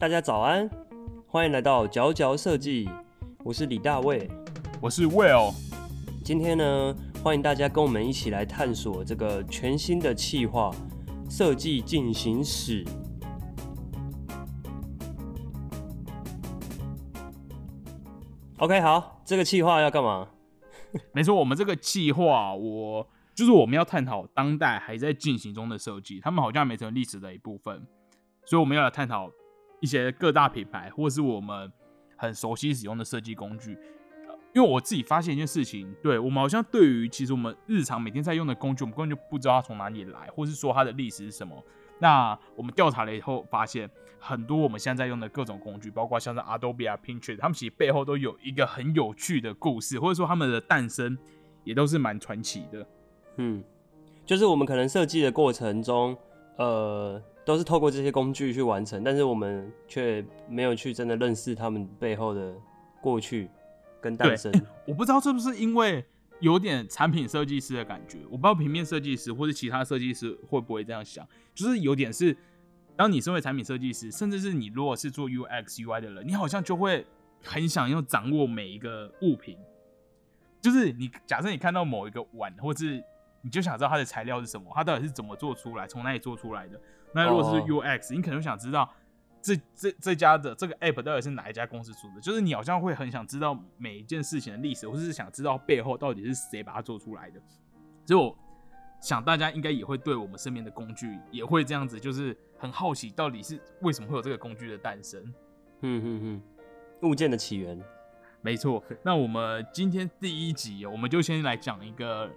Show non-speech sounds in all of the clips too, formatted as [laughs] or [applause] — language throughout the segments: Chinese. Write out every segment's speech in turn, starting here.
大家早安，欢迎来到佼佼设计，我是李大卫。我是 Will，今天呢，欢迎大家跟我们一起来探索这个全新的企划设计进行史。OK，好，这个企划要干嘛？[laughs] 没错，我们这个计划，我就是我们要探讨当代还在进行中的设计，他们好像没成历史的一部分，所以我们要来探讨一些各大品牌或是我们很熟悉使用的设计工具。因为我自己发现一件事情，对我们好像对于其实我们日常每天在用的工具，我们根本就不知道它从哪里来，或是说它的历史是什么。那我们调查了以后，发现很多我们现在在用的各种工具，包括像是 Adobe 啊、Pinterest，他们其实背后都有一个很有趣的故事，或者说他们的诞生也都是蛮传奇的。嗯，就是我们可能设计的过程中，呃，都是透过这些工具去完成，但是我们却没有去真的认识他们背后的过去跟诞生。我不知道是不是因为有点产品设计师的感觉，我不知道平面设计师或者其他设计师会不会这样想，就是有点是，当你身为产品设计师，甚至是你如果是做 UX UI 的人，你好像就会很想要掌握每一个物品，就是你假设你看到某一个碗，或是你就想知道它的材料是什么，它到底是怎么做出来，从哪里做出来的。那如果是哦 UX，、你可能想知道这这这家的这个 app 到底是哪一家公司做的，就是你好像会很想知道每一件事情的历史，或是想知道背后到底是谁把它做出来的。所以我想大家应该也会对我们身边的工具也会这样子，就是很好奇到底是为什么会有这个工具的诞生。嗯嗯嗯，物件的起源。没错，那我们今天第一集，我们就先来讲一个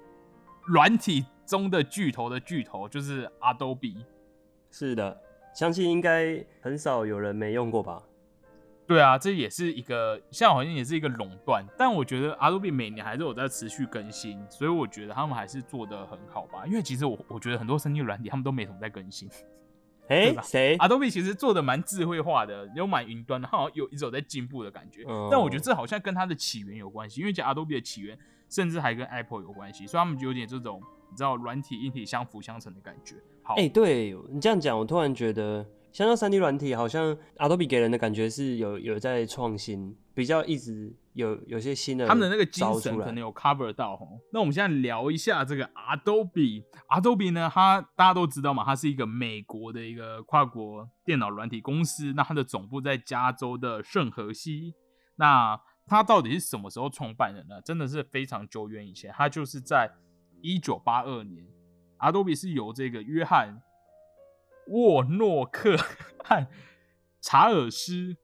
软体中的巨头的巨头，就是 Adobe。是的，相信应该很少有人没用过吧？对啊，这也是一个，现在好像也是一个垄断，但我觉得 Adobe 每年还是有在持续更新，所以我觉得他们还是做的很好吧。因为其实我我觉得很多生意软体他们都没什么在更新哎、谁？，Adobe 其实做的蛮智慧化的，有蛮云端的，它好像有一直有在进步的感觉。嗯但我觉得这好像跟它的起源有关系，因为讲 Adobe 的起源甚至还跟 Apple 有关系，所以他们就有点这种你知道软体硬体相辅相成的感觉。好，哎、对你这样讲，我突然觉得，相较三 D 软体，好像 Adobe 给人的感觉是有有在创新，比较一直有有些新的他们的那个精神可能有 cover 到哦。那我们现在聊一下这个 Adobe。Adobe 呢，它大家都知道嘛，它是一个美国的一个跨国电脑软体公司。那它的总部在加州的圣荷西。那它到底是什么时候创办的呢？真的是非常久远以前，它就是在一九八二年，Adobe 是由这个约翰沃诺克 [laughs] 和查尔斯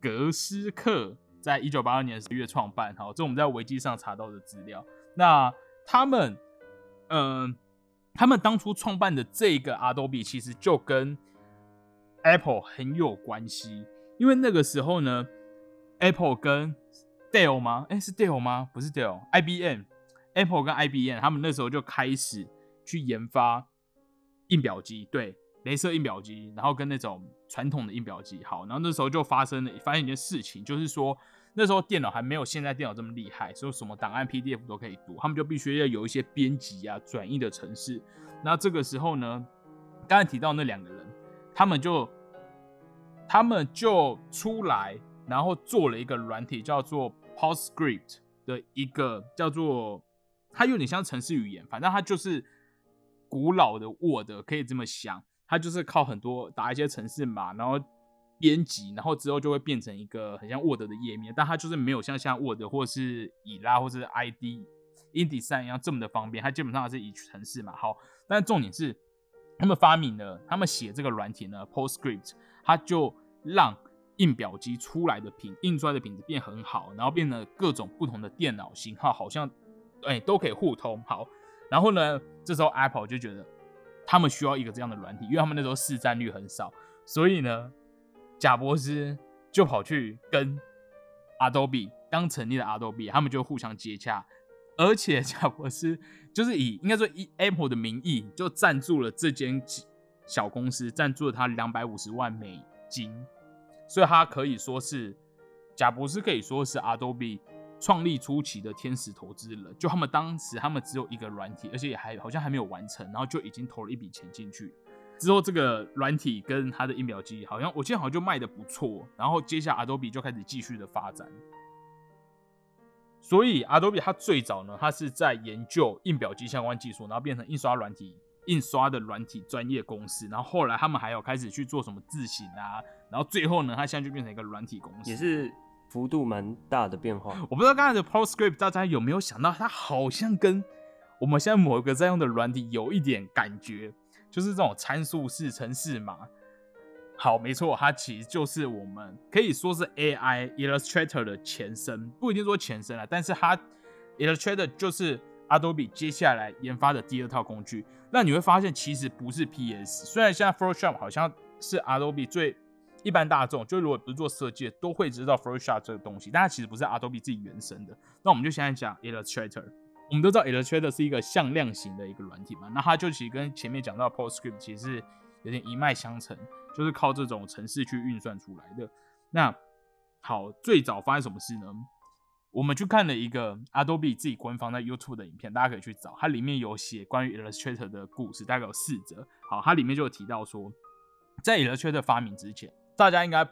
格斯克在一九八二年十月创办。好，这我们在维基上查到的资料。那他们，嗯、他们当初创办的这个 Adobe 其实就跟 Apple 很有关系，因为那个时候呢，Apple 跟 Dell 吗？哎、是 Dell 吗？不是 Dell，IBM。Apple 跟 IBM 他们那时候就开始去研发印表机，对，镭射印表机，然后跟那种传统的印表机。好，然后那时候就发生了发现一件事情，就是说那时候电脑还没有现在电脑这么厉害，所以什么档案 PDF 都可以读，他们就必须要有一些编辑啊、转译的程式。那这个时候呢，刚才提到那两个人，他们就他们就出来，然后做了一个软体，叫做 PostScript 的一个叫做，它有点像程式语言，反正它就是古老的 Word，可以这么想，它就是靠很多打一些程式码，然后编辑，然后之后就会变成一个很像 Word 的页面，但它就是没有像像 Word 或是以拉或是 ID InDesign 一样这么的方便，它基本上是以程式嘛。好，但重点是他们发明了，他们写这个软体呢，PostScript，它就让印表机出来的品印出来的品质变很好，然后变得各种不同的电脑型号好像哎、都可以互通。好，然后呢，这时候 Apple 就觉得他们需要一个这样的软体，因为他们那时候市占率很少，所以呢，贾博士就跑去跟 Adobe 刚成立的 Adobe，他们就互相接洽，而且 [laughs] 贾博士就是以应该说以 Apple 的名义就赞助了这间小公司，赞助了他两百五十万美金，所以他可以说是贾博士可以说是 Adobe 创立初期的天使投资人。就他们当时他们只有一个软体，而且也还好像还没有完成，然后就已经投了一笔钱进去。之后这个软体跟它的印表机好像我记得好像就卖的不错，然后接下来 Adobe 就开始继续的发展。所以 Adobe 它最早呢，它是在研究印表机相关技术，然后变成印刷软体、印刷的软体专业公司。然后后来他们还有开始去做什么字型啊，然后最后呢，它现在就变成一个软体公司，也是幅度蛮大的变化。我不知道刚才的 PostScript 大家有没有想到，它好像跟我们现在某一个在用的软体有一点感觉，就是这种参数式程式码。好，没错，它其实就是我们可以说是 AI Illustrator 的前身，不一定说前身了，但是它 Illustrator 就是 Adobe 接下来研发的第二套工具。那你会发现，其实不是 PS，虽然现在 Photoshop 好像是 Adobe 最一般大众，就如果不是做设计，都会知道 Photoshop 这个东西，但它其实不是 Adobe 自己原生的。那我们就现在讲 Illustrator，我们都知道 Illustrator 是一个向量型的一个软体嘛，那它就其实跟前面讲到 PostScript 其实有点一脉相承。就是靠这种程式去运算出来的。那好，最早发生什么事呢？我们去看了一个 Adobe 自己官方在 YouTube 的影片，大家可以去找，它里面有写关于 Illustrator 的故事，大概有四则。好，它里面就有提到说，在 Illustrator 发明之前，大家应该，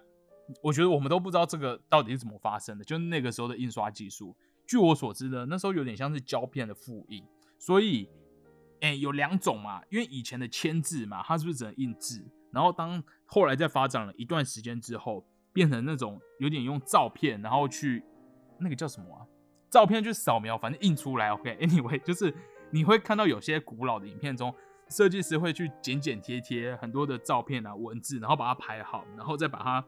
我觉得我们都不知道这个到底是怎么发生的。就那个时候的印刷技术，据我所知呢，那时候有点像是胶片的复印，所以，哎，有两种嘛，因为以前的签字嘛，它是不是只能印字？然后当后来在发展了一段时间之后，变成那种有点用照片，然后去那个叫什么啊？照片去扫描，反正印出来。OK，Anyway，[laughs] 就是你会看到有些古老的影片中，设计师会去剪剪贴贴很多的照片啊、文字，然后把它排好，然后再把它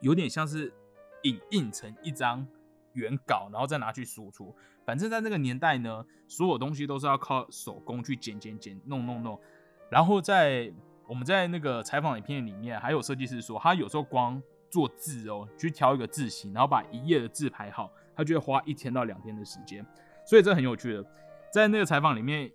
有点像是影印成一张原稿，然后再拿去输出。反正在那个年代呢，所有东西都是要靠手工去剪剪剪、弄弄弄，然后在。我们在那个采访影片里面，还有设计师说，他有时候光做字哦，去挑一个字型，然后把一页的字排好，他就会花一天到两天的时间。所以这很有趣的，在那个采访里面，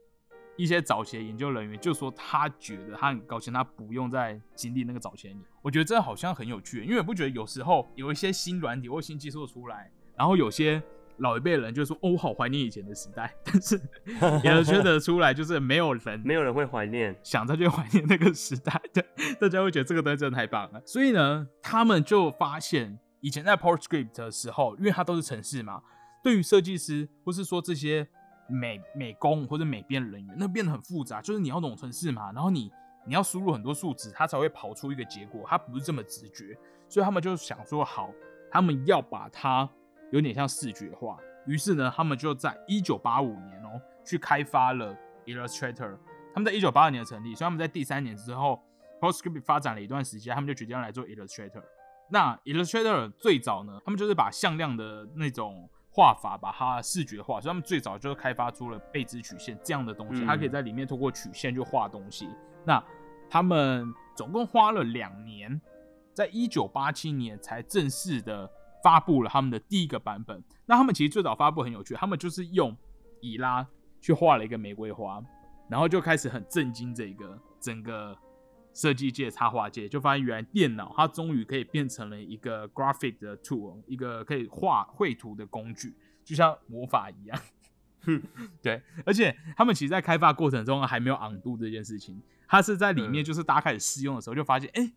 一些早期的研究人员就说，他觉得他很高兴，他不用再经历那个早期的年。我觉得这好像很有趣，因为不觉得有时候有一些新软体或新技术出来，然后有些。老一辈人就说：“哦，我好怀念以前的时代。[laughs] ”但是 [laughs] 也觉得出来就是没有人，没有人会怀念，想再去怀念那个时代。对，大家会觉得这个东西真的太棒了。所以呢，他们就发现以前在 PostScript 的时候，因为它都是城市嘛，对于设计师或是说这些美美工或者美编人员，那变得很复杂。就是你要懂程式嘛，然后你你要输入很多数值，它才会跑出一个结果，它不是这么直觉。所以他们就想说，好，他们要把它。有点像视觉化，于是呢，他们就在一九八五年哦，去开发了 Illustrator。他们在一九八二年成立，所以他们在第三年之后，PostScript 发展了一段时间，他们就决定要来做 Illustrator。那 Illustrator 最早呢，他们就是把向量的那种画法把它视觉化，所以他们最早就是开发出了贝兹曲线这样的东西，它可以在里面通过曲线去画东西。那他们总共花了两年，在一九八七年才正式的。发布了他们的第一个版本。那他们其实最早发布很有趣，他们就是用以拉去画了一个玫瑰花，然后就开始很震惊这个整个设计界、插画界，就发现原来电脑它终于可以变成了一个 graphic 的 tool，一个可以画绘图的工具，就像魔法一样。[laughs] 对，而且他们其实，在开发过程中还没有 undo 这件事情，它是在里面就是大家开始试用的时候就发现，哎。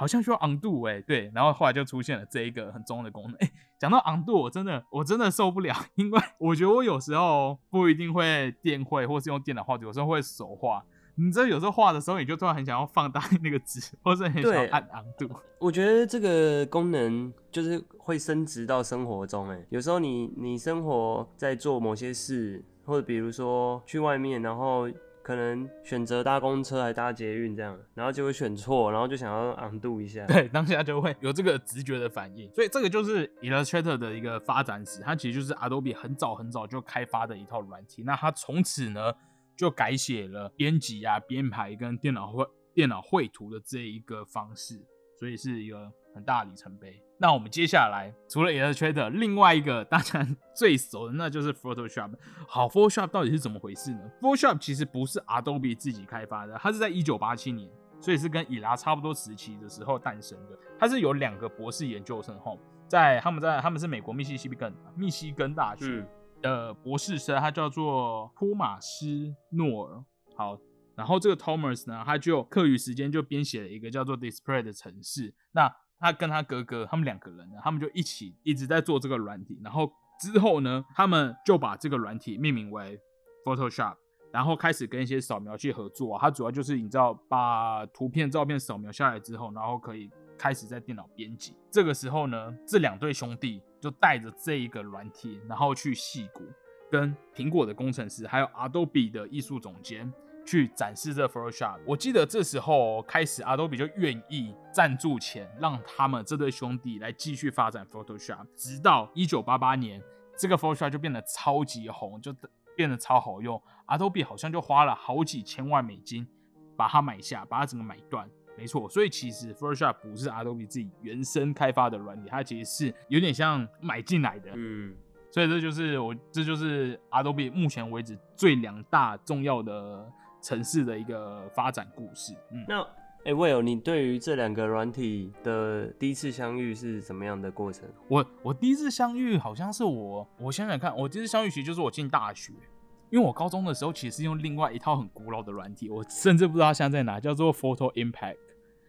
好像需要 undo 哎，对，然后后来就出现了这一个很重要的功能。哎，讲到 undo，我真的我真的受不了，因为我觉得我有时候不一定会电绘，或是用电脑画，有时候会手画。你知道有时候画的时候，你就突然很想要放大 [laughs] 那个纸，或者很想按 undo。我觉得这个功能就是会升值到生活中。哎，有时候你你生活在做某些事，或者比如说去外面，然后。可能选择搭公车还搭捷运这样，然后就会选错，然后就想要 undo 一下。对，当下就会有这个直觉的反应。所以这个就是 Illustrator 的一个发展史，它其实就是 Adobe 很早很早就开发的一套软体。那它从此呢就改写了编辑啊、编排跟电脑绘电脑绘图的这一个方式，所以是一个很大的里程碑。那我们接下来除了 Illustrator，另外一个大家 [laughs] 最熟的那就是 Photoshop。好，Photoshop 到底是怎么回事呢？Photoshop 其实不是 Adobe 自己开发的，它是在一九八七年，所以是跟以拉差不多时期的时候诞生的。它是有两个博士研究生，吼，在他们在他们是美国密西西比根密西根大学的博士生，他叫做托马斯诺尔。好。然后这个 Thomas 呢，他就课余时间就编写了一个叫做 Display 的程式。那他跟他哥哥，他们两个人呢，他们就一起一直在做这个软体。然后之后呢，他们就把这个软体命名为 Photoshop，然后开始跟一些扫描器合作。它主要就是你知道，把图片、照片扫描下来之后，然后可以开始在电脑编辑。这个时候呢，这两对兄弟就带着这一个软体，然后去戏谷，跟苹果的工程师，还有 Adobe 的艺术总监。去展示这 Photoshop，我记得这时候开始，Adobe 就愿意赞助钱，让他们这对兄弟来继续发展 Photoshop，直到一九八八年，这个 Photoshop 就变得超级红，就变得超好用，Adobe 好像就花了好几千万美金把它买下，把它整个买断。没错，所以其实 Photoshop 不是 Adobe 自己原生开发的软体，它其实是有点像买进来的。嗯，所以这就是我，这就是 Adobe 目前为止最两大重要的。城市的一个发展故事。嗯，那哎，Will，你对于这两个软体的第一次相遇是怎么样的过程？我我第一次相遇好像是我，我想想看，我第一次相遇其实就是我进大学，因为我高中的时候其实是用另外一套很古老的软体，我甚至不知道现在在哪，叫做 Photo Impact。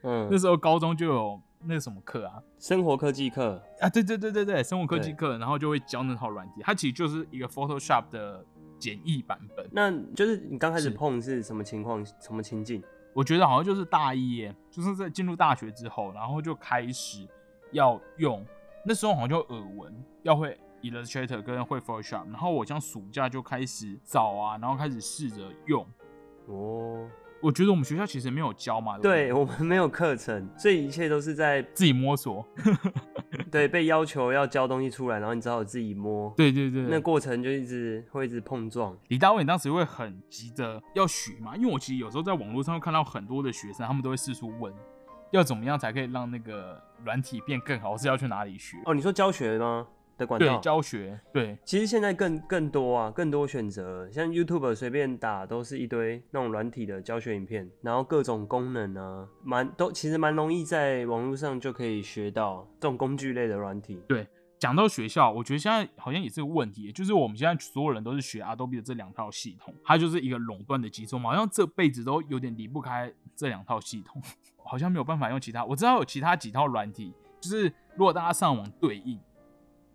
嗯，那时候高中就有那个什么课啊，生活科技课啊，对对对对对，生活科技课，然后就会教那套软体，它其实就是一个 Photoshop 的。简易版本，那就是你刚开始碰是什么情况、什么情境？我觉得好像就是大一，耶，就是在进入大学之后，然后就开始要用。那时候好像就耳闻要会 Illustrator 跟会 Photoshop，然后我像暑假就开始找啊，然后开始试着用。哦。我觉得我们学校其实没有教嘛，对我们没有课程，所以一切都是在自己摸索。对，被要求要交东西出来，然后你只好自己摸。对对对，那过程就一直会一直碰撞。李大伟当时会很急着要学嘛，因为我其实有时候在网络上会看到很多的学生，他们都会四处问，要怎么样才可以让那个软体变更好，是要去哪里学？哦，你说教学吗？的管道对教学对，其实现在更更多啊，更多选择，像 YouTube 随便打都是一堆那种软体的教学影片，然后各种功能啊，蛮都其实蛮容易在网络上就可以学到这种工具类的软体。对，讲到学校，我觉得现在好像也是个问题，就是我们现在所有人都是学 Adobe 的这两套系统，它就是一个垄断的集中嘛，好像这辈子都有点离不开这两套系统，[laughs] 好像没有办法用其他。我知道有其他几套软体，就是如果大家上网对应。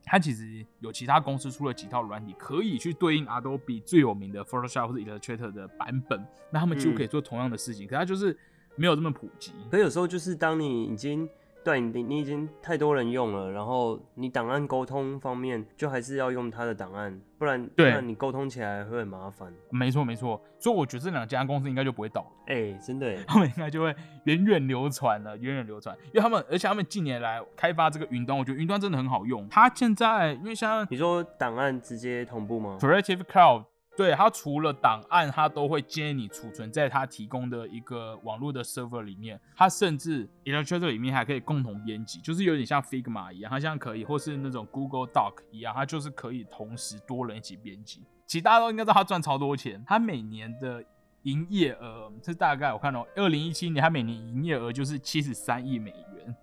它其实有其他公司出了几套软体，可以去对应 Adobe 最有名的 Photoshop 或者 Illustrator 的版本，那他们几乎可以做同样的事情，可它就是没有这么普及。可有时候就是当你已经。对你，你已经太多人用了，然后你档案沟通方面就还是要用他的档案，不然对你沟通起来会很麻烦。没错没错，所以我觉得这两家公司应该就不会倒。哎，真的，[laughs] 他们应该就会源远流传了，源远流传，因为他们而且他们近年来开发这个云端，我觉得云端真的很好用。它现在因为像你说档案直接同步吗？Creative Cloud。对它除了档案，它都会建议你储存在它提供的一个网络的 server 里面。它甚至 Illustrator 里面还可以共同编辑，就是有点像 Figma 一样，它像可以，或是那种 Google Doc 一样，它就是可以同时多人一起编辑。其实大家都应该知道它赚超多钱，它每年的营业额是大概我看到二零一七年它每年营业额就是七十三亿美元，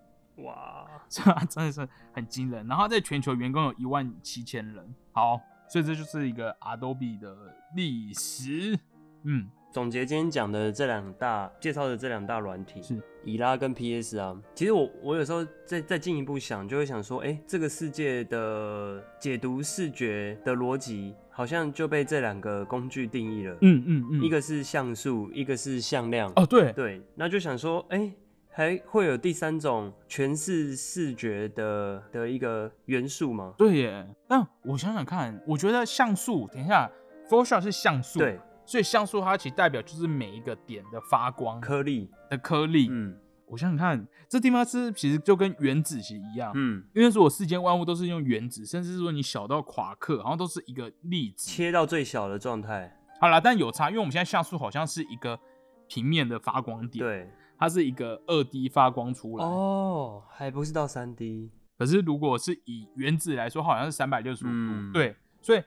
哇，[laughs] 这真的是很惊人。然后在全球员工有一万七千人。好。所以这就是一个 Adobe 的历史。嗯，总结今天讲的这两大介绍的这两大软体是以拉跟 PS 啊。其实我我有时候再再进一步想，就会想说，哎，这个世界的解读视觉的逻辑，好像就被这两个工具定义了。嗯嗯嗯，一个是像素，一个是向量。哦，对对，那就想说，哎。还会有第三种诠释视觉的的一个元素吗？对耶，但我想想看，我觉得像素，等一下，Photoshop 是像素，对，所以像素它其实代表就是每一个点的发光颗粒的颗粒。嗯，我想想看，这地方是其实就跟原子其实一样，嗯，因为如果世间万物都是用原子，甚至是说你小到夸克，好像都是一个粒子切到最小的状态。好啦，但有差，因为我们现在像素好像是一个平面的发光点，对。它是一个二 D 发光出来哦，还不是到三 D。可是如果是以原子来说，好像是三百六十五度。对，所以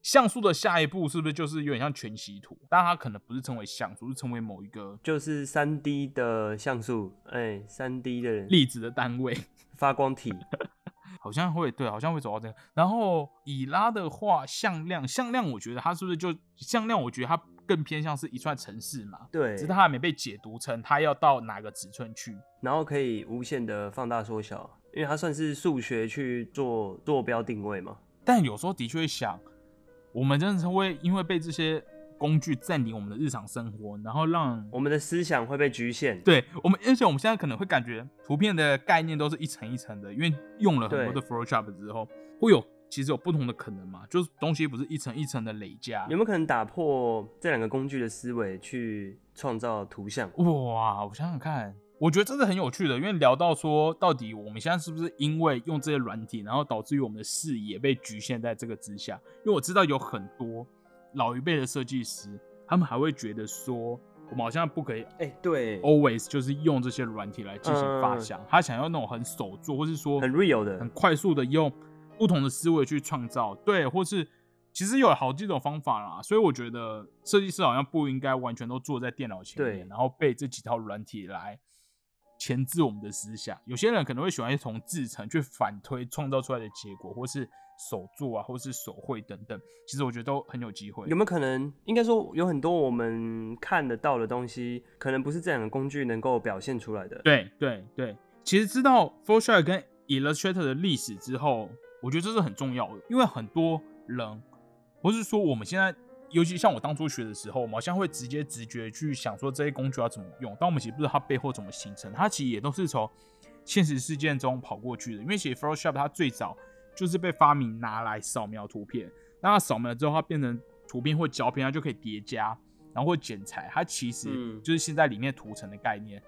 像素的下一步是不是就是有点像全息图？但它可能不是称为像素，是称为某一个就是三 D 的像素，哎，三 D 的粒子的单位，[laughs] 发光体，好像会对，好像会走到这样。然后以拉的话，向量，向量，我觉得它是不是就向量？我觉得它。更偏向是一串城市嘛，对只是，它还没被解读成它要到哪个尺寸去。然后可以无限的放大缩小，因为它算是数学去做坐标定位嘛。但有时候的确会想，我们真的是会因为被这些工具占领我们的日常生活，然后让我们的思想会被局限。对我们，而且我们现在可能会感觉图片的概念都是一层一层的，因为用了很多的 Photoshop 之后，会有其实有不同的可能嘛，就是东西不是一层一层的累加有。没有可能打破这两个工具的思维，去创造图像？哇，我想想看，我觉得这是很有趣的，因为聊到说，到底我们现在是不是因为用这些软体，然后导致于我们的视野被局限在这个之下？因为我知道有很多老一辈的设计师，他们还会觉得说，我们好像不可以哎、对，always 就是用这些软体来进行发嗯想，他想要那种很手做，或是说很 real 的很快速的用不同的思维去创造，对，或是其实有好几种方法啦，所以我觉得设计师好像不应该完全都坐在电脑前面，对然后被这几套软体来钳制我们的思想。有些人可能会喜欢从制成去反推创造出来的结果，或是手做啊，或是手绘等等，其实我觉得都很有机会有。没有可能？应该说有很多我们看得到的东西，可能不是这两个工具能够表现出来的。对对对，其实知道 Photoshop 跟 Illustrator 的历史之后，我觉得这是很重要的，因为很多人，或是说我们现在，尤其像我当初学的时候，我们好像会直接直觉去想说这些工具要怎么用，但我们其实不知道它背后怎么形成，它其实也都是从现实事件中跑过去的。因为其实 Photoshop 它最早就是被发明拿来扫描图片，那它扫描了之后，它变成图片或胶片，它就可以叠加，然后或剪裁，它其实嗯就是现在里面图层的概念。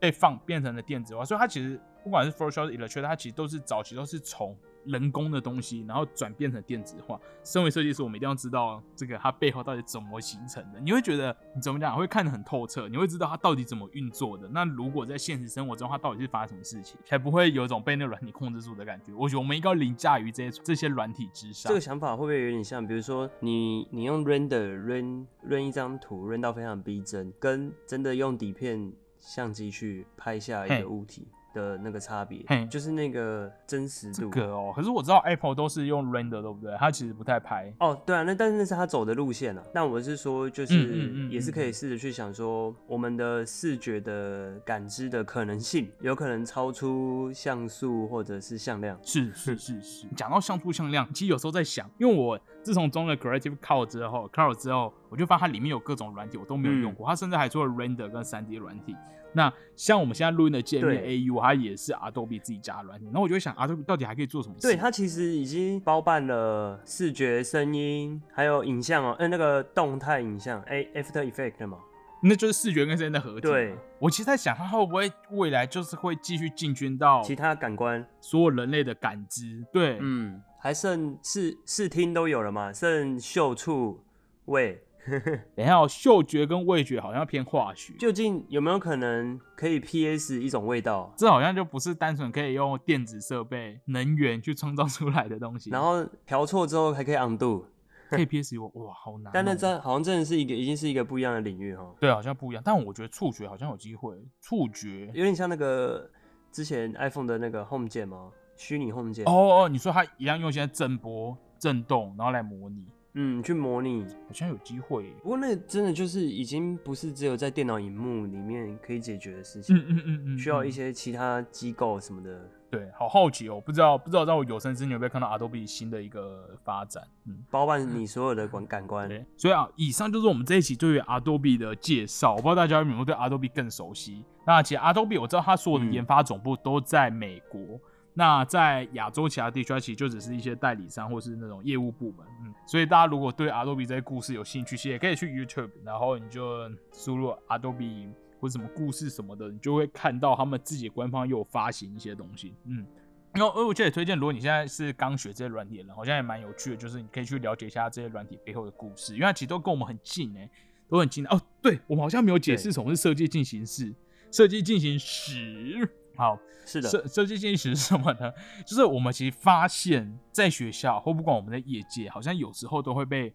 被放变成了电子化，所以它其实不管是 Photoshop、Illustrator，它其实都是早期都是从人工的东西，然后转变成电子化。身为设计师，我们一定要知道这个它背后到底怎么形成的。你会觉得你怎么讲会看得很透彻，你会知道它到底怎么运作的。那如果在现实生活中，它到底是发生什么事情，才不会有一种被那个软体控制住的感觉。我觉得我们应该要凌驾于这些这些软体之上。这个想法会不会有点像？比如说你你用 render rend rend 一张图 rend 到非常逼真，跟真的用底片相机去拍下一个物体的那个差别嘿，就是那个真实这度。个哦，可是我知道 Apple 都是用 render，对不对？它其实不太拍。哦，对啊，那但是那是他走的路线啊。那我是说，就是嗯也是可以试着去想说，我们的视觉的感知的可能性，有可能超出像素或者是向量。是是是是，讲到像素向量，其实有时候在想，因为我自从装了 Creative Cloud 之后，Cloud 之后，我就发现它里面有各种软体，我都没有用过。它甚至还做了 Render 跟 3D 软体。那像我们现在录音的界面 AU，它也是 Adobe 自己加的软件。然后我就会想，Adobe 到底还可以做什么事？对，它其实已经包办了视觉、声音，还有影像哦，呃，那个动态影像，哎，After Effect 嘛。那就是视觉跟声音的合体嘛。对我其实在想，它会不会未来就是会继续进军到其他感官，所有人类的感知？对，嗯，还剩视视听都有了嘛，剩嗅触味。[laughs] 等一下哦，嗅觉跟味觉好像偏化学。究竟有没有可能可以 PS 一种味道，这好像就不是单纯可以用电子设备、能源去创造出来的东西。然后调错之后还可以 undo？可以 PS 我哇，好难 [laughs] 哦、但那这好像真的是一个已经是一个不一样的领域哈，对好像不一样，但我觉得触觉好像有机会。触觉有点像那个之前 iPhone 的那个 Home 键吗？虚拟 Home 键，哦哦，你说它一样用现在震波、震动，然后来模拟，嗯，去模拟。好像有机会耶。不过那真的就是已经不是只有在电脑荧幕里面可以解决的事情，嗯嗯嗯嗯，嗯需要一些其他机构什么的对，好好奇哦，不知道不知道在我有生之年有没有看到 Adobe 新的一个发展？嗯。包办你所有的感感官。对，所以啊，以上就是我们这一期对于 Adobe 的介绍。我不知道大家有没有对 Adobe 更熟悉。那其实 Adobe 我知道它所有的嗯研发总部都在美国，那在亚洲其他地区，它其实就只是一些代理商或是那种业务部门。嗯，所以大家如果对 Adobe 这些故事有兴趣，其实也可以去 YouTube，然后你就输入 Adobe 或者什么故事什么的，你就会看到他们自己官方又有发行一些东西。嗯。然后，而我觉得也推荐，如果你现在是刚学这些软体的人，好像也蛮有趣的，就是你可以去了解一下这些软体背后的故事，因为它其实都跟我们很近哎、都很近哦。对我们好像没有解释什么是设计进行式，设计进行时。好，是的，设设计进行是什么呢？就是我们其实发现，在学校或不管我们在业界，好像有时候都会被，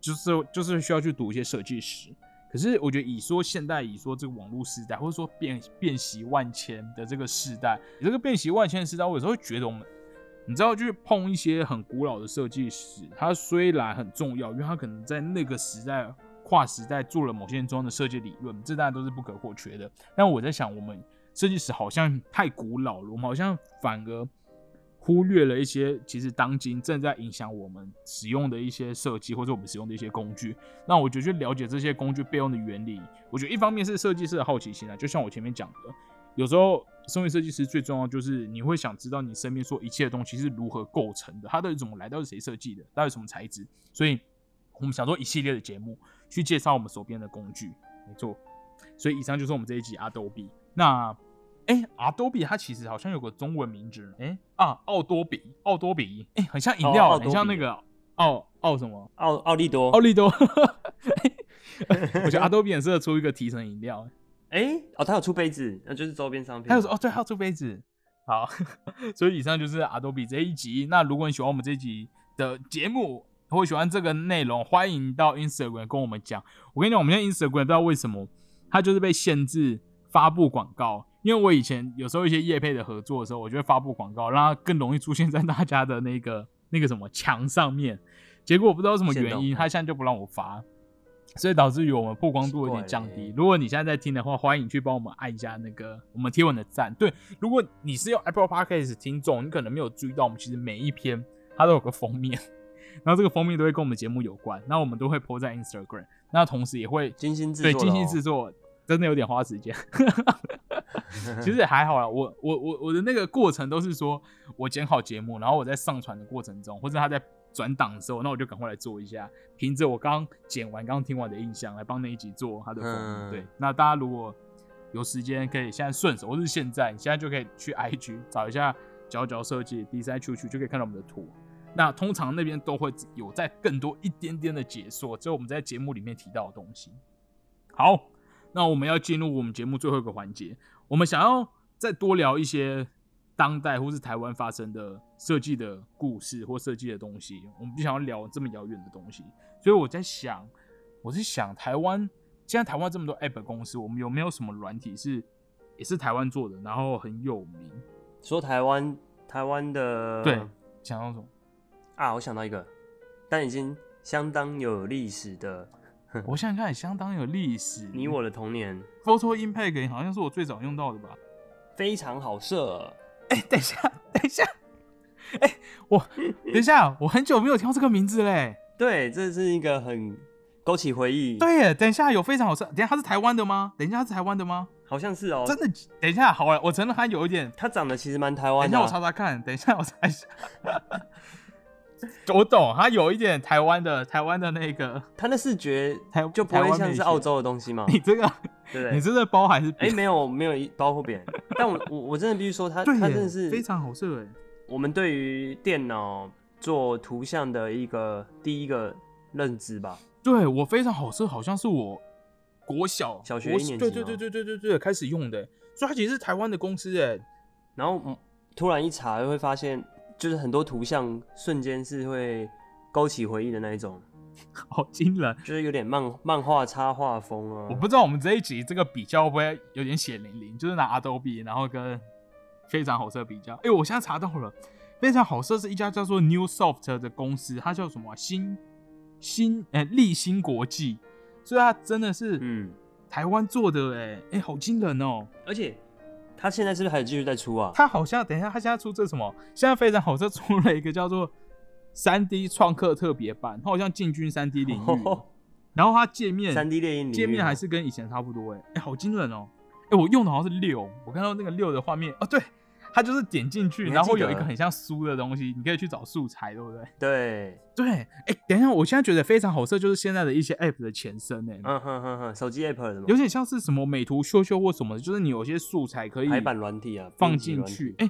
就是就是需要去读一些设计史。可是我觉得，以说现代，以说这个网络时代，或者说变变习万千的这个时代，这个变习万千的时代，我有时候会觉得我们，你知道，去碰一些很古老的设计史，它虽然很重要，因为它可能在那个时代跨时代做了某些重要的设计理论，这大家都是不可或缺的。但我在想，我们设计史好像太古老了，我们好像反而忽略了一些其实当今正在影响我们使用的一些设计，或者我们使用的一些工具。那我觉得去了解这些工具背后的原理，我觉得一方面是设计师的好奇心啊，就像我前面讲的，有时候身为设计师最重要就是你会想知道你身边所一切的东西是如何构成的，它到底怎么来，到底谁设计的，到底什么材质。所以我们想做一系列的节目去介绍我们手边的工具，没错。所以以上就是我们这一集 Adobe。那哎，Adobe 它其实好像有个中文名字，哎啊，奥多比，奥多比，哎，很像饮料，很像那个奥奥什么，奥奥利多，奥利多。[laughs] 我觉得 Adobe 很适合出一个提神饮料。哎，哦，它有出杯子，那就是周边商品。它有说，哦，对，还有出杯子。好，[laughs] 所以以上就是 Adobe 这一集。那如果你喜欢我们这一集的节目，或喜欢这个内容，欢迎到 Instagram 跟我们讲。我跟你讲，我们现在 Instagram 不知道为什么它就是被限制发布广告。因为我以前有时候一些业配的合作的时候，我就会发布广告，让它更容易出现在大家的那个那个什么墙上面。结果我不知道什么原因，它现在就不让我发，所以导致于我们曝光度有点降低。如果你现在在听的话，欢迎去帮我们按一下那个我们贴文的赞。对，如果你是用 Apple Podcast 听众，你可能没有注意到，我们其实每一篇它都有个封面，然后这个封面都会跟我们节目有关，那我们都会 po 在 Instagram，那同时也会精心制作，对，精心制作。真的有点花时间，[laughs] 其实也还好啦。我我我我的那个过程都是说，我剪好节目，然后我在上传的过程中，或者他在转档的时候，那我就赶快来做一下，凭着我刚剪完、刚听完的印象来帮那一集做他的封对，那大家如果有时间，可以现在顺手，或是现在，你现在就可以去 IG 找一下角角设计 Design 出去，就可以看到我们的图。那通常那边都会有在更多一点点的解说，就我们在节目里面提到的东西。好。那我们要进入我们节目最后一个环节，我们想要再多聊一些当代或是台湾发生的设计的故事或设计的东西，我们不想要聊这么遥远的东西，所以我在想，我是想台湾现在台湾这么多 App 公司，我们有没有什么软体是也是台湾做的，然后很有名？说台湾台湾的对，想到什么啊？我想到一个，但已经相当有历史的。[laughs] 我想想看，相当有历史。你我的童年，Photo Impact 好像是我最早用到的吧？非常好设。哎，等一下，等一下，哎，我 [laughs] 等一下，我很久没有听到这个名字嘞。对，这是一个很勾起回忆。对耶，等一下有非常好设。等下他是台湾的吗？等一下他是台湾的吗？好像是哦。真的？等一下，好了，我承认他有一点，他长得其实蛮台湾的。等下我查查看。等一下我查一下。[laughs] 我懂，它有一点台湾的台湾的那个，它的视觉台就不会像是澳洲的东西吗？你这个，对你真的包还是？哎，没有没有包括别人，[laughs] 但我我我真的必须说，它它真的是非常好色哎。我们对于电脑做图像的一个第一个认知吧。对我非常好色，好像是我国小小学一年级，对对对对对对对开始用的，所以它其实是台湾的公司哎。然后突然一查，会发现。就是很多图像瞬间是会勾起回忆的那一种，[laughs] 好惊人，就是有点漫漫画插画风啊。我不知道我们这一集这个比较会不会有点血淋淋，就是拿 Adobe 然后跟非常好色比较。哎，我现在查到了，非常好色是一家叫做 New Soft 的公司，它叫什么新新哎立新国际，所以它真的是嗯台湾做的哎哎好惊人哦，而且。他现在是不是还继续在出啊？他好像等一下，他现在出这什么？现在非常好，这出了一个叫做三 D 创客特别版，他好像进军三 D 领域。然后他界面三 D 猎鹰界面还是跟以前差不多哎哎，好惊人哦！哎，我用的好像是六，我看到那个六的画面哦，对。它就是点进去，然后有一个很像书的东西，你可以去找素材，对不对？对。对，哎，等一下，我现在觉得非常好色，就是现在的一些 app 的前身，哎，嗯哼哼哼，手机 app 的，有点像是什么美图秀秀或什么，就是你有些素材可以排版软体啊放进去，哎，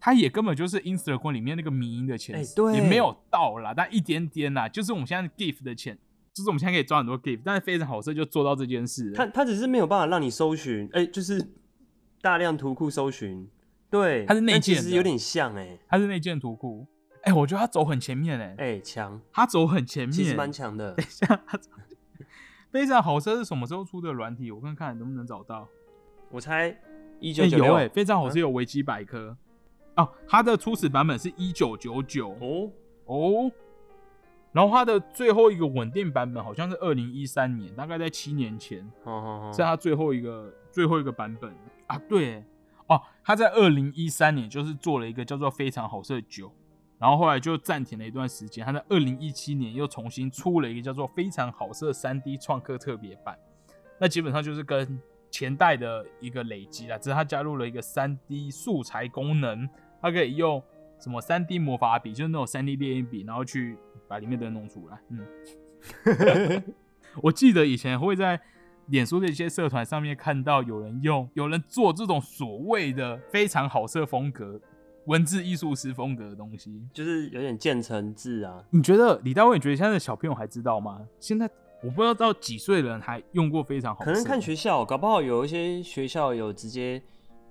它也根本就是 Instagram 里面那个迷音的前身，对，也没有到啦，但一点点啦，就是我们现在 GIF 的钱，就是我们现在可以抓很多 GIF，但是非常好色就做到这件事，它它只是没有办法让你搜寻，哎，就是大量图库搜寻。对，它是内建，其实有点像哎，它是内建图库，哎，我觉得他走很前面哎，哎强，他走很前面，其实蛮强的。等一下，非常好车是什么时候出的软体？我看看能不能找到。我猜一九九六，哎，非常好是有维基百科哦，它的初始版本是一九九九哦哦，然后它的最后一个稳定版本好像是二零一三年，大概在七年前，好好好，是它最后一个最后一个版本啊。对，哦，他在二零一三年就是做了一个叫做《非常好色酒》，然后后来就暂停了一段时间。他在二零一七年又重新出了一个叫做《非常好色三 D 创客特别版》，那基本上就是跟前代的一个累积啦，只是他加入了一个三 D 素材功能，它可以用什么三 D 魔法笔，就是那种三 D 猎鹰笔，然后去把里面的弄出来。嗯，[laughs] 我记得以前会在脸书的一些社团上面看到有人用，有人做这种所谓的非常好色风格、文字艺术师风格的东西，就是有点渐层字啊。你觉得李大卫？你觉得现在的小朋友还知道吗？现在我不知道到几岁的人还用过非常好色，可能看学校，搞不好有一些学校有直接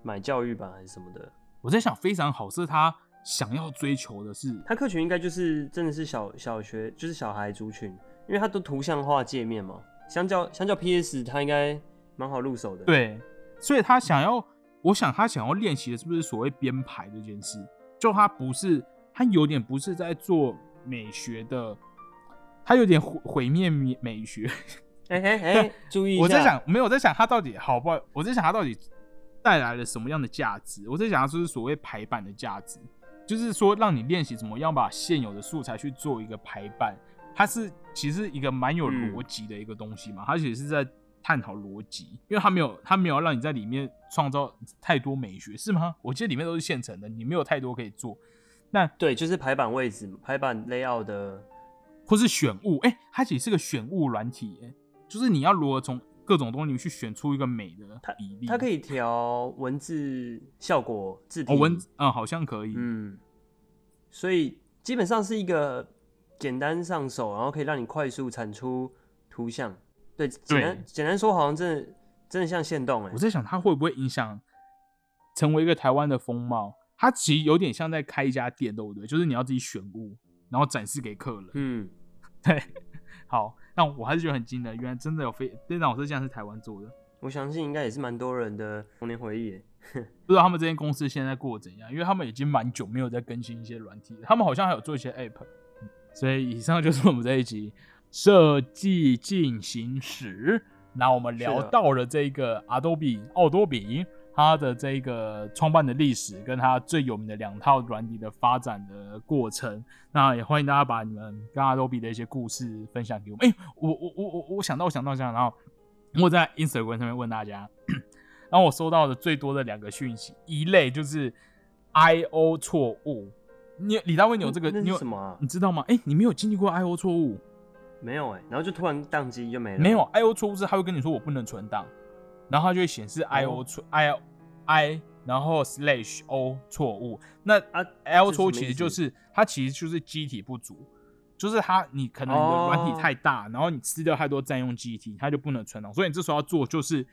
买教育版还是什么的。我在想，非常好色他想要追求的是，他客群应该就是真的是小小学，就是小孩族群，因为他都图像化界面嘛。相较相较 PS，它应该蛮好入手的。，对，所以他想要，我想他想要练习的是不是所谓编排这件事？就他不是，他有点不是在做美学的，他有点毁毁灭美美学。[laughs] 哎哎哎，注意一下，我在想，没有我在想他到底好不好？我在想他到底带来了什么样的价值？我在想，就是所谓排版的价值，就是说让你练习怎么样把现有的素材去做一个排版。它是其实一个蛮有嗯逻辑的一个东西嘛，它其实是在探讨逻辑，因为它没有它没有让你在里面创造太多美学，是吗？我记得里面都是现成的，你没有太多可以做。那对，就是排版位置、排版 layout 的，或是选物，哎、它其实是个选物软体，哎，就是你要如何从各种东西里面去选出一个美的比例。它可以调文字效果、字体、哦文嗯好像可以，嗯，所以基本上是一个简单上手，然后可以让你快速产出图像。对，简单简单说，好像真的真的像线动哎我。在想它会不会影响成为一个台湾的风貌？它其实有点像在开一家店，对不对？就是你要自己选物，然后展示给客人。嗯，[laughs] 对，好，但我还是觉得很惊人，原来真的有非这档是这样是台湾做的，我相信应该也是蛮多人的童年回忆耶。[laughs] 不知道他们这间公司现在过得怎样，因为他们已经蛮久没有在更新一些软体了，他们好像还有做一些 app。嗯所以以上就是我们这一集设计进行时。那我们聊到了这个 Adobe 奥多比它的这个创办的历史，跟它最有名的两套软体的发展的过程。那也欢迎大家把你们跟 Adobe 的一些故事分享给我们。哎、我我我我我想到我想到想到，然后我在 Instagram 上面问大家，[clears throat] 然后我收到的最多的两个讯息，一类就是 I O 错误。你李大卫，你有这个？你有什么啊？你知道吗？哎、你没有经历过 I O 错误？没有哎，然后就突然宕机就没了。没有 I O 错误是他会跟你说我不能存档，然后他就会显示 I O 错、I I 然后 slash O 错误。那啊 O 错误其实就是它其实就是机体不足，就是它你可能你的软体哦太大，然后你吃掉太多占用机体，它就不能存档。所以你这时候要做就是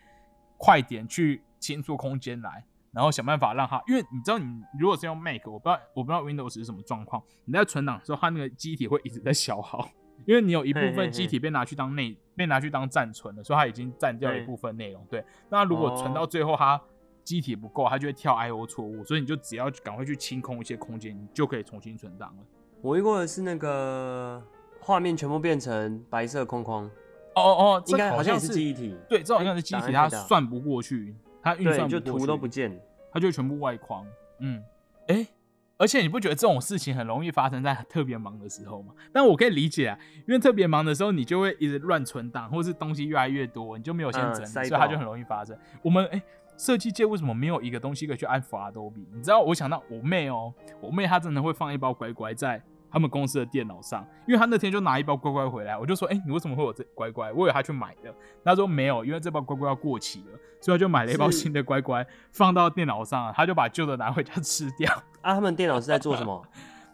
快点去清出空间来。然后想办法让它，因为你知道，你如果是用 Mac，我不知道我不知道 Windows 是什么状况，你在存档的时候，它那个机体会一直在消耗，[laughs] 因为你有一部分机体被拿去当内被拿去当暂存了，所以它已经占掉一部分内容。对，那如果存到哦最后它机体不够，它就会跳 I/O 错误，所以你就只要赶快去清空一些空间，你就可以重新存档了。我遇过的是那个画面全部变成白色框框，哦哦哦，这应该好像是也是记忆体。对，这好像是机体，它算不过去，它运，算就图都不见。它就全部外框。嗯，哎、而且你不觉得这种事情很容易发生在特别忙的时候吗？但我可以理解啊，因为特别忙的时候，你就会一直乱存档，或是东西越来越多，你就没有先整理，嗯所以它就很容易发生。我们哎，设计界为什么没有一个东西可以去安抚 Adobe？你知道，我想到我妹哦、我妹她真的会放一包乖乖在。他们公司的电脑上，因为他那天就拿一包乖乖回来，我就说：“哎、你为什么会有这乖乖？我以为他去买的。”他说：“没有，因为这包乖乖要过期了，所以他就买了一包新的乖乖放到电脑上，他就把旧的拿回家吃掉。啊，[laughs] 他们电脑是在做什么？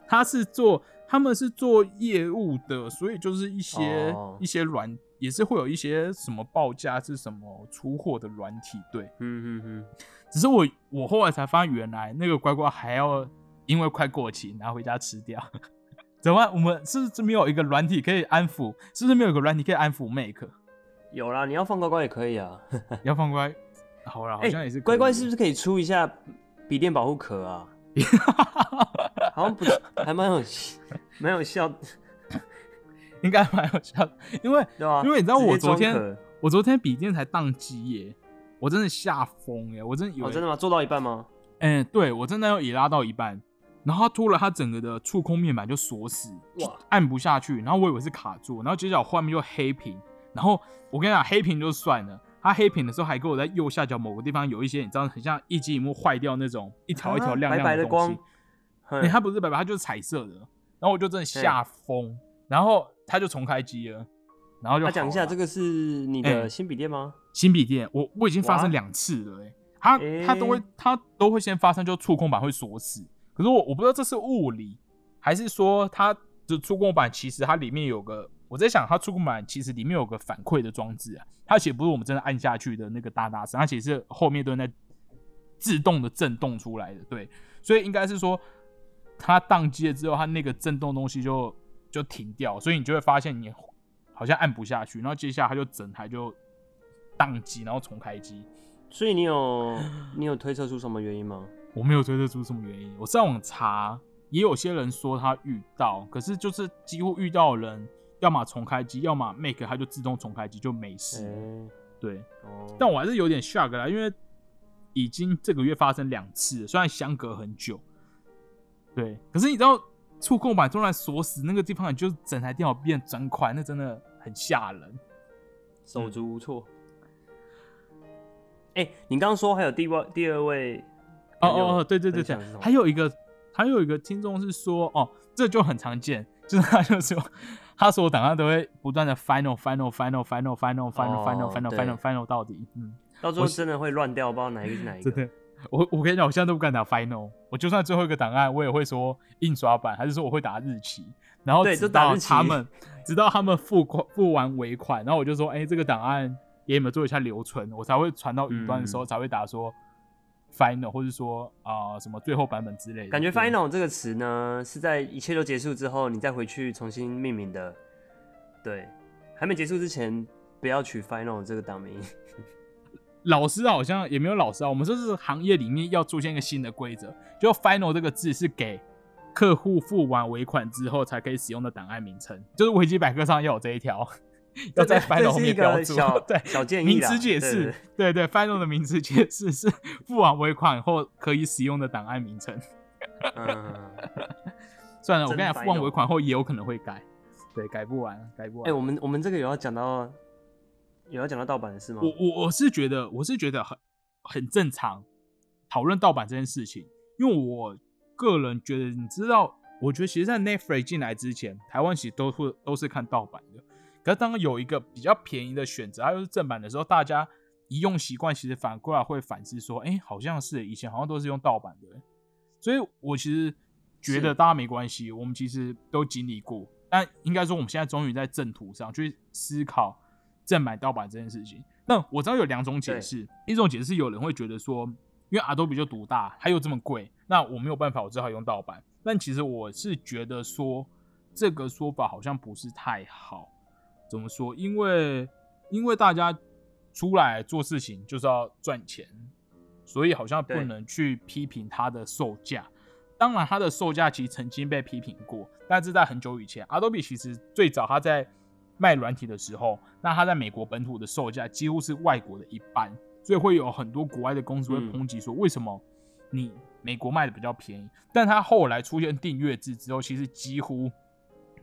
他是做他们是做业务的，所以就是一些、哦一些软也是会有一些什么报价是什么出货的软体，对。嗯嗯嗯，只是我我后来才发现，原来那个乖乖还要因为快过期拿回家吃掉。怎么办？我们是不是没有一个软体可以安抚？是不是没有一个软体可以安抚 Make？有啦，你要放乖乖也可以啊。[laughs] 要放乖，好了，好哎像也是、乖乖是不是可以出一下笔电保护壳啊？[laughs] 好像不，还蛮有蛮有效。[laughs] 应该蛮有效，因为？因为你知道我昨天我昨天笔电才宕机耶，我真的吓疯耶，我真的以为哦，真的吗？做到一半吗？哎、对我真的要也拉到一半，然后它突然它整个的触控面板就锁死，按不下去，然后我以为是卡住，然后接着我画面就黑屏，然后我跟你讲黑屏就算了，它黑屏的时候还给我在右下角某个地方有一些你知道很像一机一幕坏掉那种一条一条啊亮亮的东西它不是白白，它就是彩色的，然后我就真的吓疯，然后它就重开机了，然后就那讲一下，这个是你哎的新笔电吗？新笔电，我我已经发生哇两次了、欸，它它都会欸它都会先发生，就触控板会锁死。可是我我不知道这是物理，还是说它的触控板其实它里面有个，我在想它触控板其实里面有个反馈的装置啊，它其实不是我们真的按下去的那个哒哒声，它其实是后面都在自动的震动出来的，对，所以应该是说它宕机了之后，它那个震动东西就就停掉，所以你就会发现你好像按不下去，然后接下来它就整台就宕机，然后重开机。所以你有你有推测出什么原因吗？我没有推测出什么原因，我上网查，也有些人说他遇到，可是就是几乎遇到的人，要么重开机，要么 make 它就自动重开机就没哎、事。对，哦，但我还是有点 shock 啦，因为已经这个月发生两次了，虽然相隔很久。对，可是你知道触控板突然锁死那个地方，就整台电脑变砖块，那真的很吓人。手足无措。哎、你刚刚说还有第二第二位哦哦哦，对对对对还有一个还有一个听众是说，哦，这就很常见，[laughs] 就是他就说，[laughs] 他所有档案都会不断的 final final final final final final final 哦 final final final 到底，嗯，到最后真的会乱掉，不知道哪一个是哪一个。我我跟你讲，我现在都不敢打 final，我就算最后一个档案，我也会说印刷版，还是说我会打日期，然后直到他们 [laughs] 直到他们付款付完尾款，然后我就说，哎、这个档案给你们做一下留存，我才会传到云端的时候、嗯。才会打说 final，或者说啊、什么最后版本之类的。感觉 “final” 这个词呢，是在一切都结束之后，你再回去重新命名的。对，还没结束之前，不要取 “final” 这个档名。[laughs] 老师好像也没有老师啊，我们说是行业里面要出现一个新的规则，就 final 这个字是给客户付完尾款之后才可以使用的档案名称，就是维基百科上要有这一条，要在这 final 后面标注。对，小建议啦名词解释，对对 final 的名词解释是付完尾款后可以使用的档案名称。嗯，[laughs] 算了，我真跟你讲，付完尾款后也有可能会改，对，改不完，改不完。哎、我们我们这个有要讲到，有要讲到盗版的事吗？我我我是觉得，我是觉得很很正常讨论盗版这件事情，因为我个人觉得，你知道，我觉得其实，在 Netflix 进来之前，台湾其实都会都是看盗版的。可是当有一个比较便宜的选择，它又是正版的时候，大家一用习惯，其实反过来会反思说，哎、好像是以前好像都是用盗版的、所以我其实觉得大家没关系，我们其实都经历过。但应该说，我们现在终于在正途上去思考正版盗版这件事情。那我知道有两种解释，一种解释是有人会觉得说，因为 Adobe 就独大，它又这么贵，那我没有办法，我只好用盗版。但其实我是觉得说，这个说法好像不是太好。怎么说？因为因为大家出来做事情就是要赚钱，所以好像不能去批评它的售价。当然，它的售价其实曾经被批评过，但是在很久以前，Adobe 其实最早它在卖软体的时候，那它在美国本土的售价几乎是外国的一半，所以会有很多国外的公司会嗯抨击说，为什么你美国卖的比较便宜？但它后来出现订阅制之后，其实几乎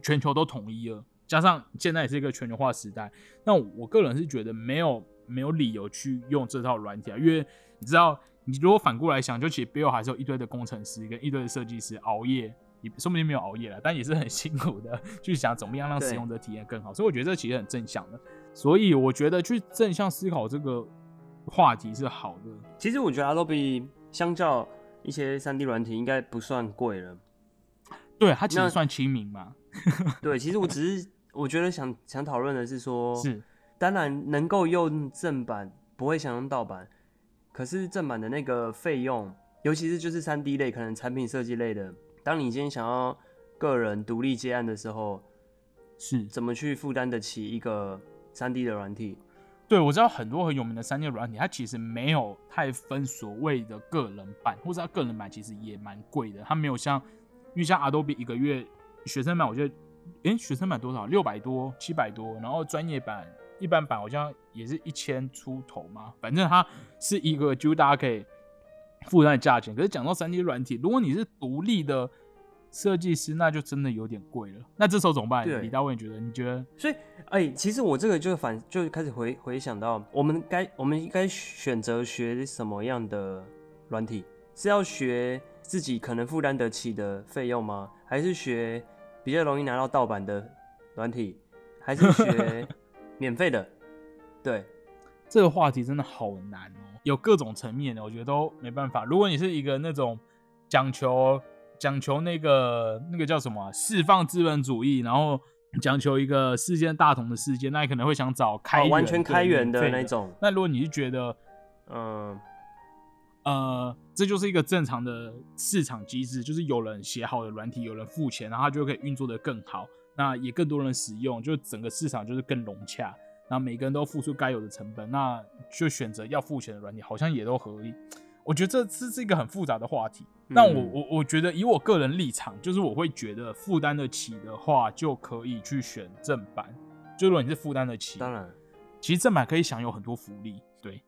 全球都统一了，加上现在也是一个全球化时代，那我个人是觉得没有没有理由去用这套软体啊，因为你知道，你如果反过来想，就其实背后还是有一堆的工程师跟一堆的设计师熬夜，也说不定没有熬夜了，但也是很辛苦的去想怎么样让使用者体验更好，所以我觉得这其实很正向的，所以我觉得去正向思考这个话题是好的。其实我觉得 Adobe 相较一些三 D 软体应该不算贵了。对，它其实算亲民嘛，[laughs] 对，其实我只是我觉得想想讨论的是说，是当然能够用正版，不会想用盗版。可是正版的那个费用，尤其是就是三 D 类，可能产品设计类的，当你今天想要个人独立接案的时候，是，怎么去负担得起一个三 D 的软体？对，我知道很多很有名的三 D 软体，它其实没有太分所谓的个人版，或者它个人版其实也蛮贵的，它没有像，因为像 Adobe 一个月学生版，我觉得诶，学生版多少？六百多、七百多，然后专业版、一般版好像也是一千出头嘛。反正它是一个就大家可以负担的价钱。可是讲到三 D 软体，如果你是独立的设计师，那就真的有点贵了。那这时候怎么办？对李大卫，你觉得？你觉得？所以，哎、其实我这个就反就开始回回想到，我们该我们应该选择学什么样的软体？是要学自己可能负担得起的费用吗？还是学比较容易拿到盗版的软体？还是学 [laughs] 免费的？对，这个话题真的好难哦，有各种层面的，我觉得都没办法。如果你是一个那种讲求讲求那个那个叫什么啊释放资本主义，然后讲求一个世界大同的世界，那你可能会想找开哦，完全开源的那种，那如果你是觉得嗯，呃，这就是一个正常的市场机制，就是有人写好的软体，有人付钱，然后它就可以运作的更好，那也更多人使用，就整个市场就是更融洽，那每个人都付出该有的成本，那就选择要付钱的软体，好像也都合理。我觉得这这是一个很复杂的话题，但我嗯我我觉得以我个人立场，就是我会觉得负担得起的话，就可以去选正版。就如果你是负担得起，当然，其实正版可以享有很多福利。对，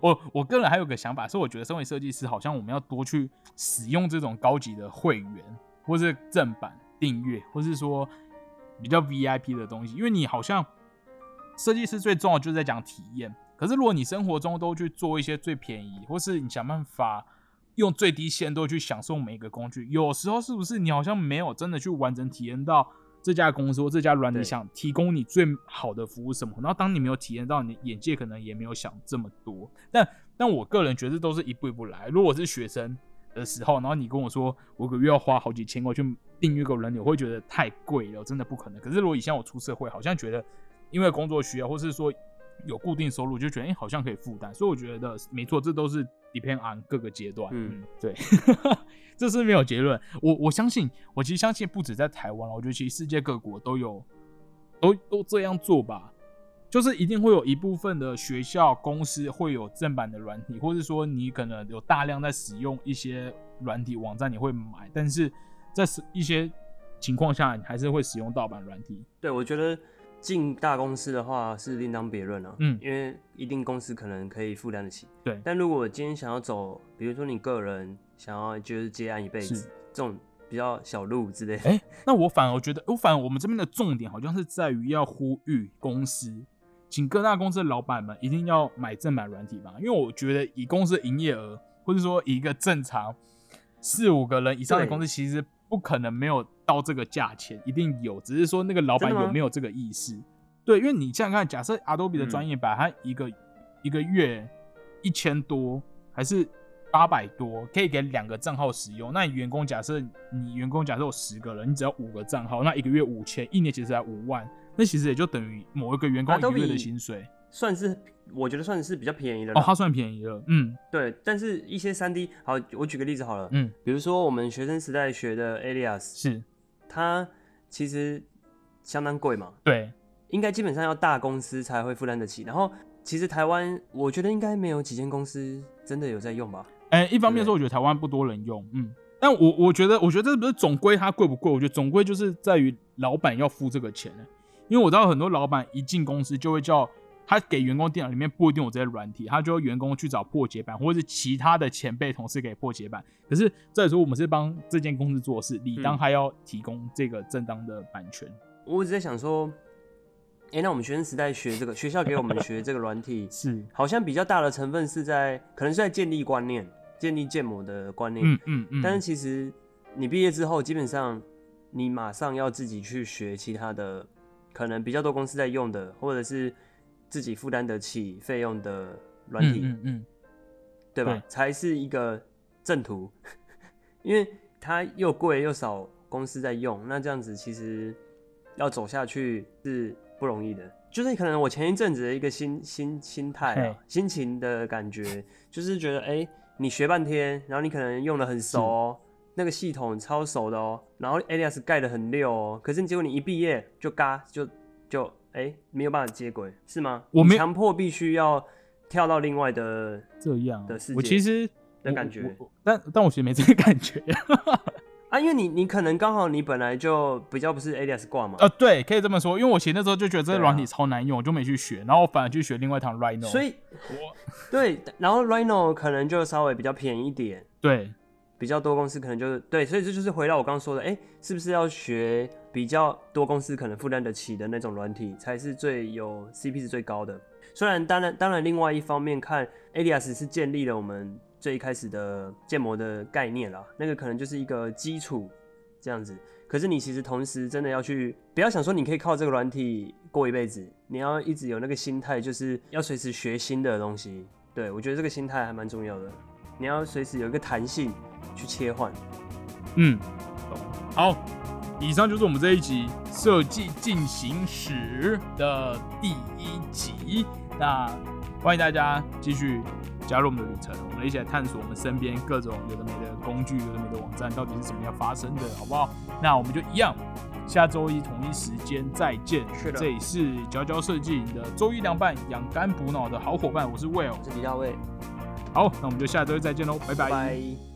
我我个人还有个想法，是我觉得身为设计师，好像我们要多去使用这种高级的会员，或是正版订阅，或是说比较 VIP 的东西，因为你好像设计师最重要就是在讲体验。可是如果你生活中都去做一些最便宜，或是你想办法用最低限度去享受每一个工具，有时候是不是你好像没有真的去完整体验到这家公司或这家软体想提供你最好的服务什么？然后当你没有体验到，你眼界可能也没有想这么多。但但我个人觉得都是一步一步来。如果是学生的时候，然后你跟我说我个月要花好几千块去订阅个人体，我会觉得太贵了，真的不可能。可是如果以前我出社会，好像觉得因为工作需要，或是说有固定收入，就觉得哎、诶好像可以负担。所以我觉得没错，这都是 depend on 各个阶段。嗯嗯，对，[laughs] 这是没有结论。我我相信，我其实相信不止在台湾，我觉得其实世界各国都有，都都这样做吧。就是一定会有一部分的学校、公司会有正版的软体，或者说你可能有大量在使用一些软体网站，你会买，但是在使一些情况下，你还是会使用盗版软体。对我觉得进大公司的话是另当别论了，嗯。因为一定公司可能可以负担得起。对。但如果今天想要走，比如说你个人想要就是接案一辈子这种比较小路之类的，哎、那我反而觉得，我反而我们这边的重点好像是在于要呼吁公司，请各大公司的老板们一定要买正版软体吧，因为我觉得以公司的营业额，或者说以一个正常四五个人以上的公司，其实不可能没有到这个价钱，一定有，只是说那个老板有没有这个意识。对，因为你想想看，假设 Adobe 的嗯专业版，它一个一个月一千多，还是八百多，可以给两个账号使用。那你员工假设你员工假设有十个人，你只要五个账号，那一个月五千，一年其实才五万，那其实也就等于某一个员工一个月的薪水。算是我觉得算是比较便宜的哦，啦。它算便宜了，嗯对，但是一些三 D，好，我举个例子好了，嗯，比如说我们学生时代学的 Alias，是它其实相当贵嘛，对，应该基本上要大公司才会负担得起。然后其实台湾，我觉得应该没有几间公司真的有在用吧。哎、一方面对说，我觉得台湾不多人用，嗯，但我我觉得，我觉得这不是总归它贵不贵，我觉得总归就是在于老板要付这个钱、因为我知道很多老板一进公司就会叫他给员工电脑里面不一定有这些软体，他就要员工去找破解版，或者是其他的前辈同事给破解版。可是这时候我们是帮这间公司做事，理当嗯还要提供这个正当的版权。我一直在想说，哎、那我们学生时代学这个，学校给我们学这个软体，[laughs] 是，好像比较大的成分是在，可能是在建立观念，建立建模的观念。嗯嗯嗯，但是其实你毕业之后，基本上你马上要自己去学其他的，可能比较多公司在用的，或者是自己负担得起费用的软体，嗯嗯嗯，对吧？对才是一个正途，[laughs] 因为它又贵又少公司在用，那这样子其实要走下去是不容易的。就是可能我前一阵子的一个心心心态啊，心情的感觉，就是觉得哎、诶你学半天，然后你可能用的很熟哦，那个系统超熟的哦，然后 Alias 盖的很溜哦，可是结果你一毕业就嘎就就哎、诶没有办法接轨，是吗？我没强迫必须要跳到另外的这样的世界我其实的感觉但但我其实没这个感觉。啊，啊，因为你你可能刚好你本来就比较不是 ADS 挂嘛，呃，对，可以这么说，因为我其实那时候就觉得这软体超难用，我就没去学，然后我反而去学另外一堂 Rhino。所以我对，然后 Rhino 可能就稍微比较便宜一点，对比较多公司可能就是对，所以这就是回到我刚刚说的，哎、是不是要学比较多公司可能负担得起的那种软体，才是最有 CP 值最高的？虽然当然当然，另外一方面看 ADS 是建立了我们最一开始的建模的概念啦，那个可能就是一个基础这样子。可是你其实同时真的要去，不要想说你可以靠这个软体过一辈子，你要一直有那个心态，就是要随时学新的东西。对我觉得这个心态还蛮重要的，你要随时有一个弹性去切换。嗯，好，以上就是我们这一集设计进行时的第一集。那欢迎大家继续加入我们的旅程，我们一起来探索我们身边各种有的没的工具、有的没的网站到底是怎么样发生的，好不好？那我们就一样，下周一同一时间再见。是的这里是佼佼设计你的周一凉拌养肝补脑的好伙伴，我是 Will。我是李大卫，好，那我们就下周一再见喽，拜拜拜